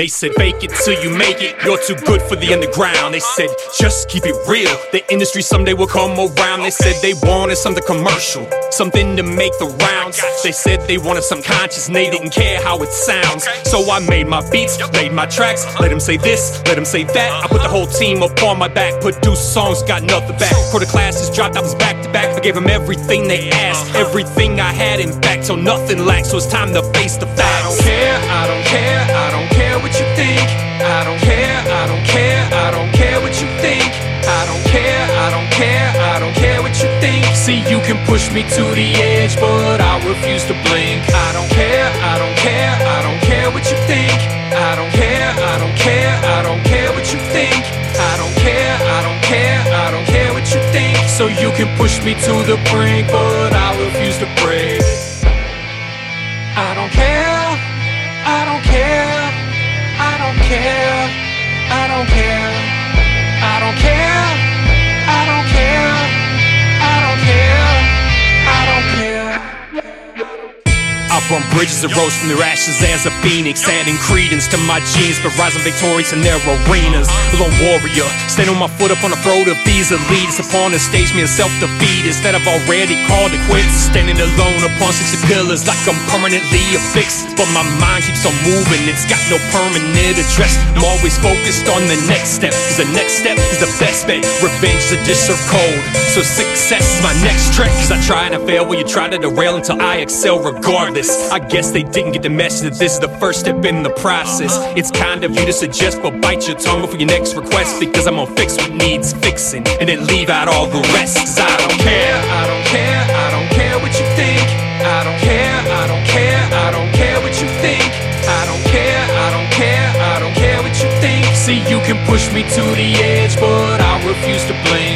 They said, fake it till you make it. You're too good for the underground. They said, just keep it real. The industry someday will come around. They said they wanted something commercial, something to make the rounds. They said they wanted some conscious and they didn't care how it sounds. So I made my beats, made my tracks. Let them say this, let them say that. I put the whole team up on my back, produced songs, got nothing back. The classes dropped, I was back back. I gave them everything they asked, everything I had in fact, so nothing lacked. So it's time to face the facts. I don't care, I don't care, I don't care what you think. I don't care, I don't care, I don't care what you think. I don't care, I don't care, I don't care what you think. See, you can push me to the edge, but I refuse to blink. So you can push me to the brink, but I refuse Burn bridges and rose from their ashes as a phoenix, adding credence to my genes, but rising victorious in their arenas. Lone warrior, standing on my foot up on the throat of these elites. Upon the stage, me a self defeat instead of already called it quits. Standing alone upon 60 pillars, like I'm permanently affixed. But my mind keeps on moving, it's got no permanent address. I'm always focused on the next step, cause the next step is the best bet. Revenge a dish served cold, so success is my next trick. Cause I try and I fail while you try to derail until I excel regardless. I guess they didn't get the message that this is the first step in the process. Uh-huh. It's kind of you to suggest, but bite your tongue before your next request. Because I'm gonna fix what needs fixing and then leave out all the rest. Cause I don't care. I don't care, I don't care what you think. I don't care, I don't care, I don't care what you think. I don't care, I don't care, I don't care what you think. See, you can push me to the edge, but I refuse to blink.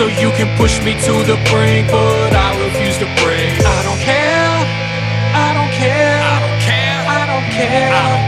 So you can push me to the brink, but I refuse to break. I don't care, I don't care, I don't care. I don't care.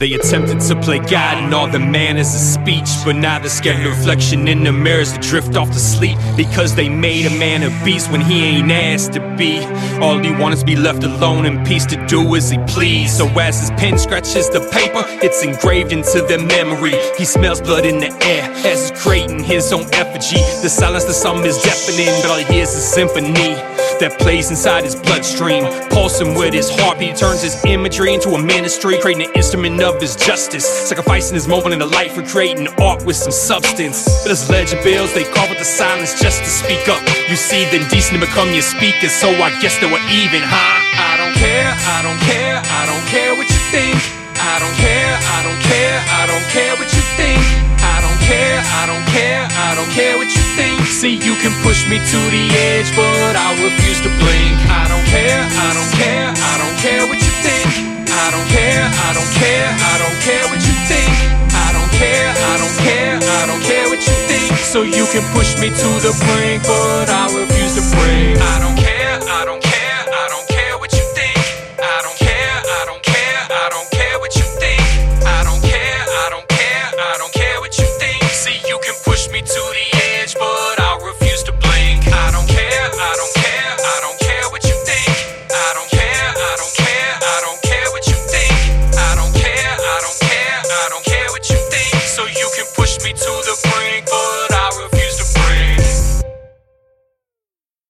They attempted to play God and all the manners of speech, but now they're scared reflection in the mirrors to drift off to sleep because they made a man a beast when he ain't asked to be. All he wants to be left alone in peace to do as he please. So as his pen scratches the paper, it's engraved into their memory. He smells blood in the air as he's creating his own effigy. The silence to some is deafening, but all he hears is symphony that plays inside his bloodstream. Pulsing with his heartbeat, he turns his imagery into a ministry, creating an instrument of his justice. Sacrificing his moment in the life for creating art with some substance. But as legend builds, they carve with the silence just to speak up. You see, then decent to become your speakers, so I guess they were even, huh? I don't care. I don't care. I don't care what you think. I don't care. I don't care. I don't care what you think. I don't care. I don't care. I don't care what you think. See, you can push me to the edge, but I refuse to blink. I don't care. I don't care. I don't care what you think. I don't care. I don't care. I don't care what you think. I don't care. I don't care. I don't care what you think. So you can push me to the brink, but I